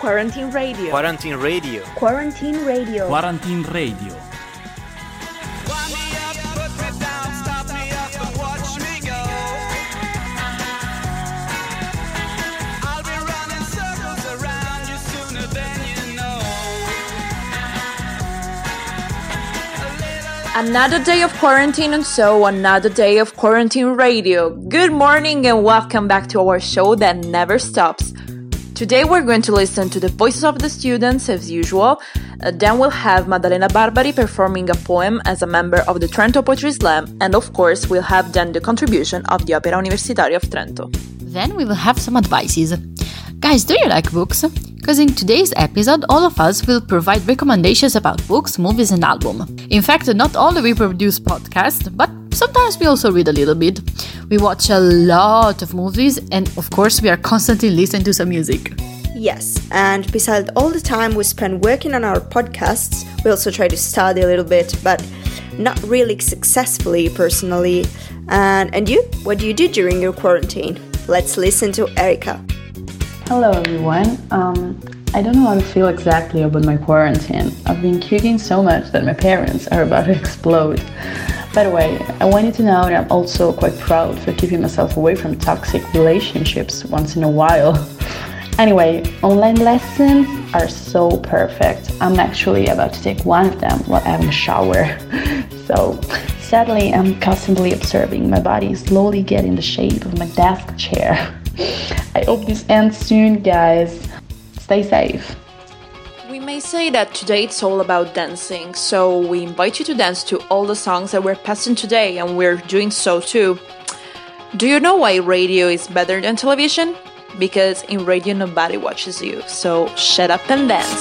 Quarantine Radio. Quarantine Radio. Quarantine Radio. Quarantine Radio. Another day of quarantine and so another day of quarantine radio. Good morning and welcome back to our show that never stops. Today we're going to listen to the voices of the students as usual. Uh, then we'll have Maddalena Barbari performing a poem as a member of the Trento Poetry Slam, and of course we'll have then the contribution of the Opera Universitaria of Trento. Then we will have some advices. Guys, do you like books? Because in today's episode, all of us will provide recommendations about books, movies, and albums. In fact, not only we produce podcasts, but sometimes we also read a little bit. We watch a lot of movies, and of course, we are constantly listening to some music. Yes, and besides all the time we spend working on our podcasts, we also try to study a little bit, but not really successfully personally. And and you, what do you do during your quarantine? Let's listen to Erica. Hello everyone. Um, I don't know how to feel exactly about my quarantine. I've been cooking so much that my parents are about to explode. By the way, I want you to know that I'm also quite proud for keeping myself away from toxic relationships once in a while. Anyway, online lessons are so perfect. I'm actually about to take one of them while having a shower. So, sadly, I'm constantly observing my body slowly getting the shape of my desk chair. I hope this ends soon, guys. Stay safe. We may say that today it's all about dancing, so we invite you to dance to all the songs that we're passing today, and we're doing so too. Do you know why radio is better than television? Because in radio nobody watches you, so shut up and dance.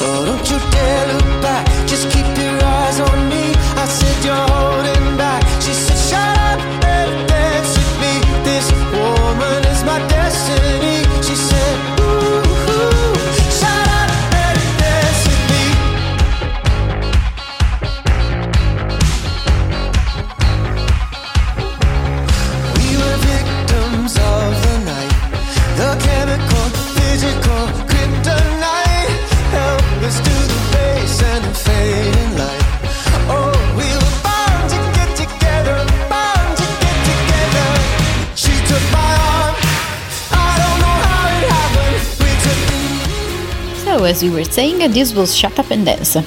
As we were saying, this was Shut Up and Dance.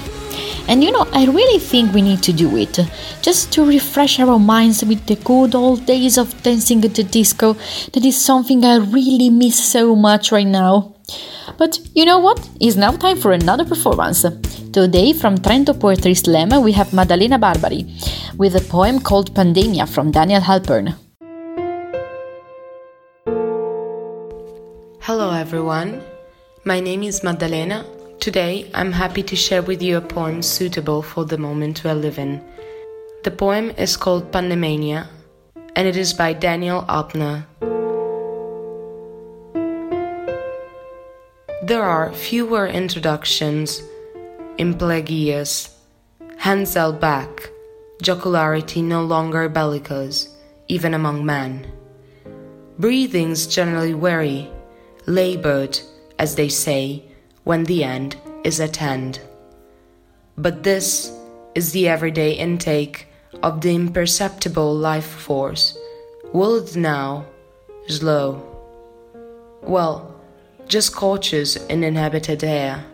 And you know, I really think we need to do it just to refresh our minds with the good old days of dancing at the disco. That is something I really miss so much right now. But you know what? It's now time for another performance. Today, from Trento Poetry Slam, we have Maddalena Barbari with a poem called Pandemia from Daniel Halpern. Hello everyone, my name is Maddalena. Today I'm happy to share with you a poem suitable for the moment we are living. The poem is called Pandemania and it is by Daniel Halpern. There are fewer introductions in Pelagius, hands held back, jocularity no longer bellicose, even among men. Breathings generally weary, labored, as they say, when the end is at hand. But this is the everyday intake of the imperceptible life force, willed now, slow. Well, just cautious in inhabited air.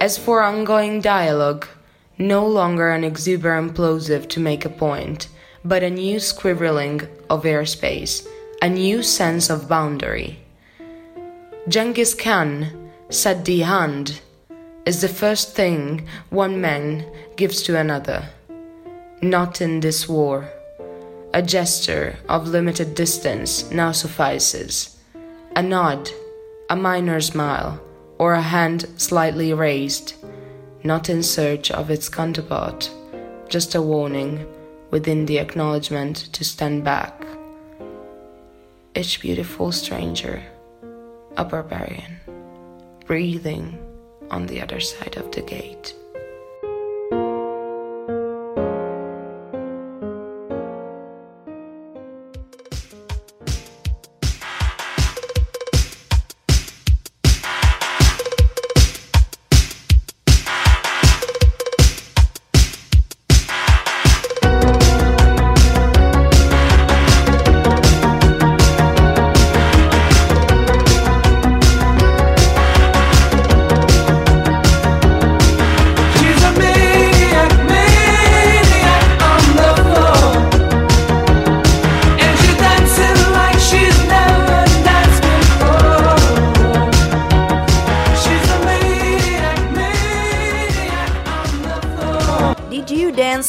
As for ongoing dialogue, no longer an exuberant plosive to make a point, but a new squirreling of airspace, a new sense of boundary. Genghis Khan said the hand is the first thing one man gives to another. Not in this war. A gesture of limited distance now suffices. A nod, a minor smile, or a hand slightly raised, not in search of its counterpart, just a warning within the acknowledgement to stand back. Each beautiful stranger, a barbarian, breathing on the other side of the gate.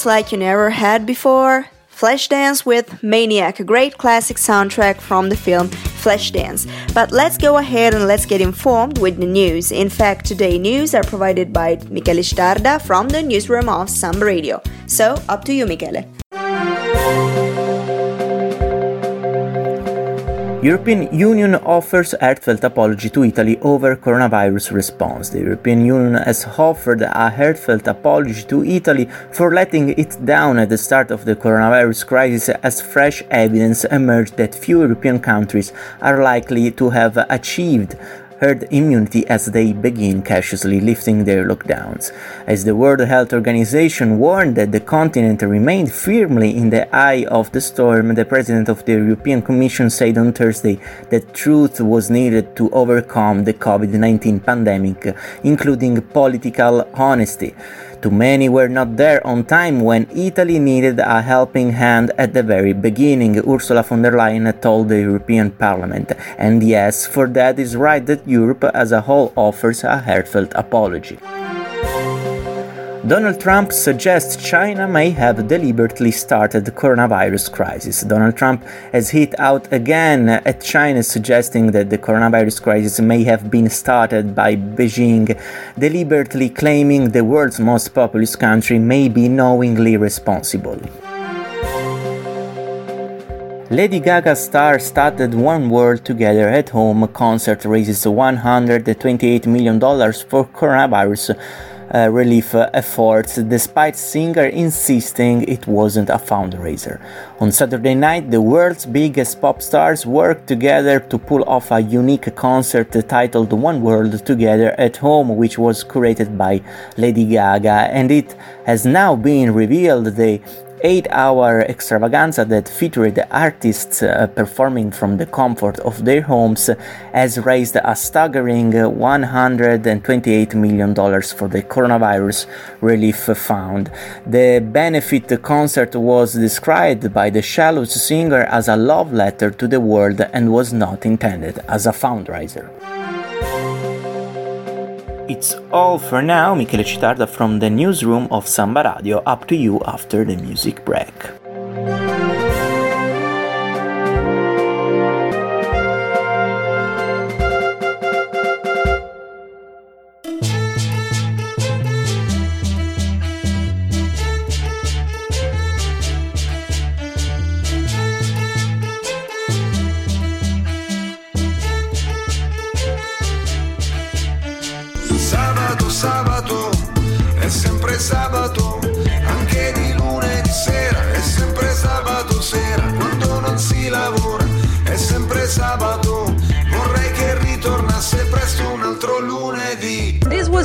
Dance like you never had before? Flashdance with Maniac, a great classic soundtrack from the film Flashdance. But let's go ahead and let's get informed with the news. In fact, today news are provided by Michele Citarda from the newsroom of Samba Radio. So, up to you, Michele. European Union offers heartfelt apology to Italy over coronavirus response. The European Union has offered a heartfelt apology to Italy for letting it down at the start of the coronavirus crisis as fresh evidence emerged that few European countries are likely to have achieved herd immunity as they begin cautiously lifting their lockdowns. As the World Health Organization warned that the continent remained firmly in the eye of the storm, the President of the European Commission said on Thursday that truth was needed to overcome the COVID 19 pandemic, including political honesty. Too many were not there on time when Italy needed a helping hand at the very beginning, Ursula von der Leyen told the European Parliament. And yes, for that is right that Europe as a whole offers a heartfelt apology. Donald Trump suggests China may have deliberately started the coronavirus crisis. Donald Trump has hit out again at China, suggesting that the coronavirus crisis may have been started by Beijing, deliberately claiming the world's most populous country may be knowingly responsible. Lady Gaga star started One World Together at Home concert raises $128 million for coronavirus relief uh, efforts, despite singer insisting it wasn't a fundraiser. On Saturday night, the world's biggest pop stars worked together to pull off a unique concert titled One World Together at Home, which was curated by Lady Gaga, and it has now been revealed the eight hour extravaganza that featured artists uh, performing from the comfort of their homes has raised a staggering $128 million for the coronavirus relief fund. The benefit concert was described by the Shallows singer as a love letter to the world and was not intended as a fundraiser. It's all for now. Michele Citarda from the newsroom of Samba Radio. Up to you after the music break.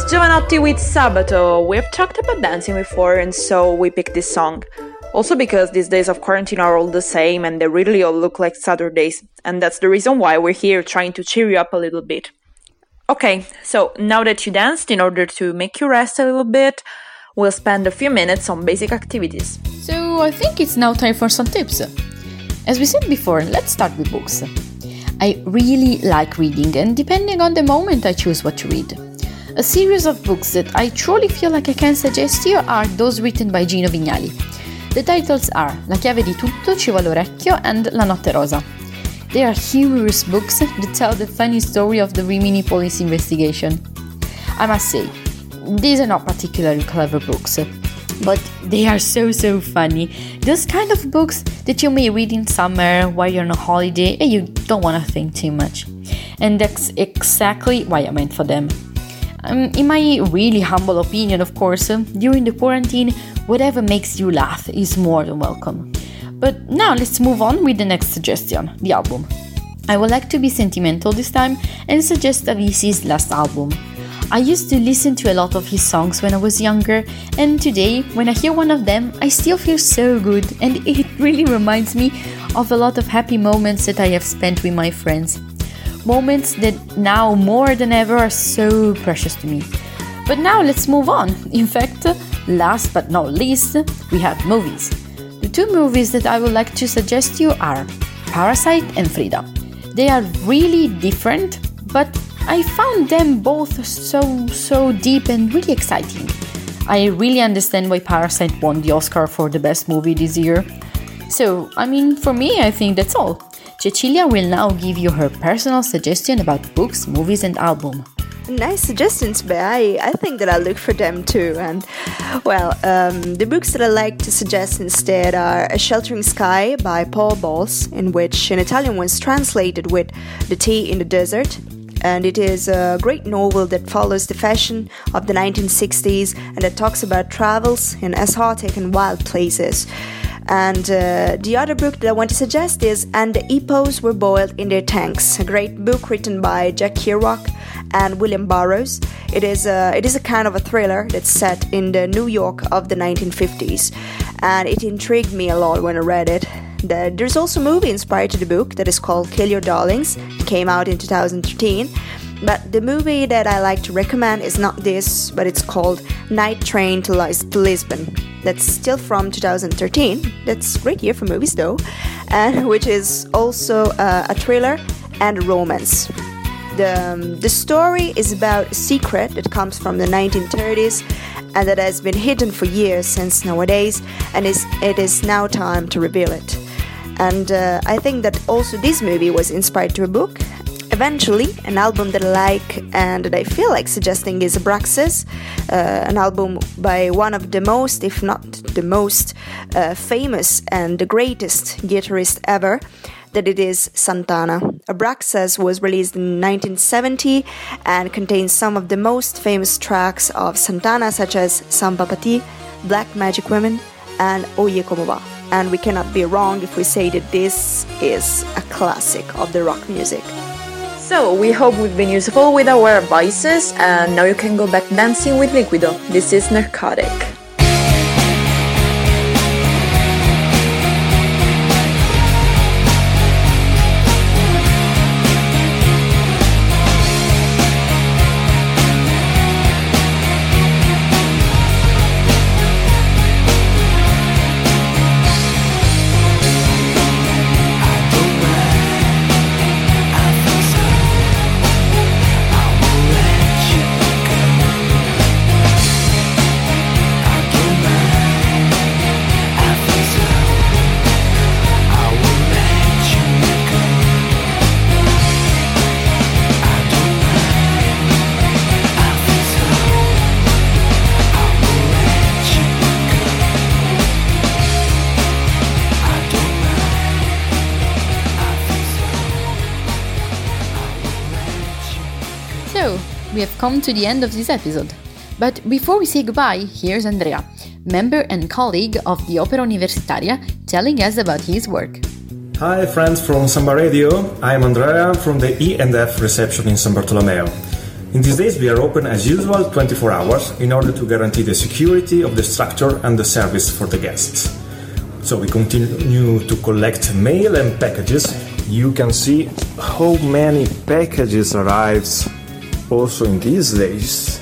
Jovanotti with Sabato. We've talked about dancing before, and so we picked this song. Also, because these days of quarantine are all the same and they really all look like Saturdays, and that's the reason why we're here trying to cheer you up a little bit. Okay, so now that you danced, in order to make you rest a little bit, we'll spend a few minutes on basic activities. So I think it's now time for some tips. As we said before, let's start with books. I really like reading, and depending on the moment, I choose what to read. A series of books that I truly feel like I can suggest you are those written by Gino Vignali. The titles are La chiave di tutto, Ci vuole orecchio, and La notte rosa. They are humorous books that tell the funny story of the Rimini police investigation. I must say, these are not particularly clever books, but they are so so funny. Those kind of books that you may read in summer while you're on a holiday and you don't want to think too much. And that's exactly why I meant for them. Um, in my really humble opinion, of course, um, during the quarantine, whatever makes you laugh is more than welcome. But now let's move on with the next suggestion the album. I would like to be sentimental this time and suggest Avicii's last album. I used to listen to a lot of his songs when I was younger, and today, when I hear one of them, I still feel so good, and it really reminds me of a lot of happy moments that I have spent with my friends. Moments that now more than ever are so precious to me. But now let's move on. In fact, last but not least, we have movies. The two movies that I would like to suggest you are Parasite and Frida. They are really different, but I found them both so so deep and really exciting. I really understand why Parasite won the Oscar for the best movie this year. So, I mean, for me, I think that's all. Cecilia will now give you her personal suggestion about books, movies, and album. Nice suggestions, but I, I think that I'll look for them too. And well, um, the books that I like to suggest instead are A Sheltering Sky by Paul Bowles, in which an Italian was translated with The Tea in the Desert. And it is a great novel that follows the fashion of the 1960s and that talks about travels in exotic and wild places. And uh, the other book that I want to suggest is And the Hippos Were Boiled in Their Tanks, a great book written by Jack Kerouac and William Burroughs. It is a, it is a kind of a thriller that's set in the New York of the 1950s, and it intrigued me a lot when I read it. The, there's also a movie inspired to the book that is called Kill Your Darlings. It came out in 2013. But the movie that I like to recommend is not this, but it's called Night Train to, Lis- to Lisbon. That's still from 2013. That's a great year for movies, though, and which is also uh, a thriller and a romance. The, um, the story is about a secret that comes from the 1930s and that has been hidden for years since nowadays, and is, it is now time to reveal it. And uh, I think that also this movie was inspired to a book. Eventually, an album that I like and that I feel like suggesting is Abraxas, uh, an album by one of the most, if not the most, uh, famous and the greatest guitarist ever that it is Santana. Abraxas was released in 1970 and contains some of the most famous tracks of Santana, such as Samba Pa Ti, Black Magic Women, and Oye Como Va. And we cannot be wrong if we say that this is a classic of the rock music. So, we hope we've been useful with our advices, and now you can go back dancing with Liquido. This is Narcotic. We have come to the end of this episode. But before we say goodbye, here's Andrea, member and colleague of the Opera Universitaria, telling us about his work. Hi, friends from Samba Radio. I'm Andrea from the E&F reception in San Bartolomeo. In these days, we are open as usual 24 hours in order to guarantee the security of the structure and the service for the guests. So we continue to collect mail and packages. You can see how many packages arrives also in these days.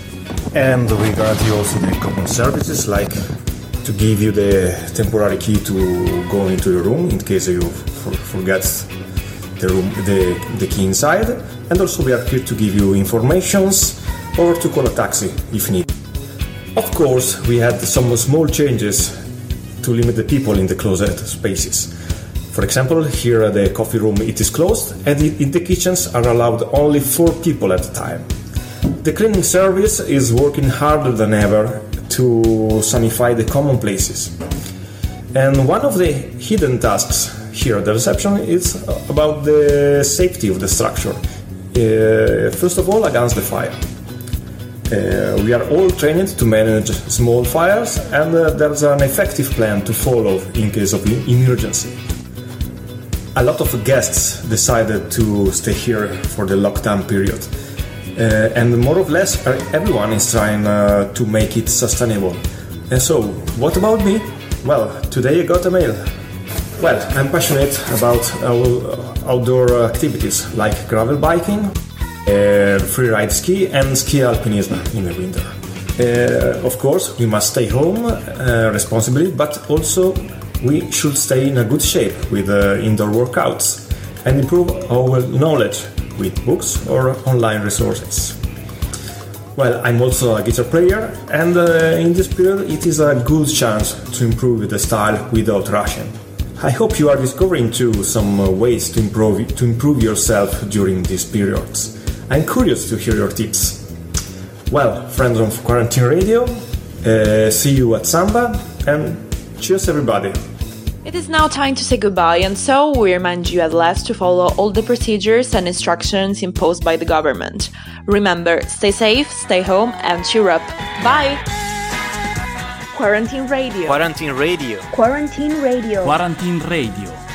And we guarantee also the common services like to give you the temporary key to go into your room in case you for, forget the room the, the key inside and also we are here to give you informations or to call a taxi if needed of course we had some small changes to limit the people in the closet spaces for example here at the coffee room it is closed and in the kitchens are allowed only four people at a time the cleaning service is working harder than ever to sanify the common places. And one of the hidden tasks here at the reception is about the safety of the structure. Uh, first of all, against the fire. Uh, we are all trained to manage small fires, and uh, there's an effective plan to follow in case of emergency. A lot of guests decided to stay here for the lockdown period. Uh, and more or less uh, everyone is trying uh, to make it sustainable. And so, what about me? Well, today I got a mail. Well, I'm passionate about uh, outdoor activities like gravel biking, uh, freeride ski, and ski alpinism in the winter. Uh, of course, we must stay home responsibly, but also we should stay in a good shape with uh, indoor workouts and improve our knowledge with books or online resources. Well, I'm also a guitar player, and uh, in this period, it is a good chance to improve the style without rushing. I hope you are discovering too some uh, ways to improve to improve yourself during these periods. I'm curious to hear your tips. Well, friends of Quarantine Radio, uh, see you at Samba, and cheers, everybody. It is now time to say goodbye, and so we remind you at last to follow all the procedures and instructions imposed by the government. Remember, stay safe, stay home, and cheer up. Bye! Quarantine Radio. Quarantine Radio. Quarantine Radio. Quarantine Radio.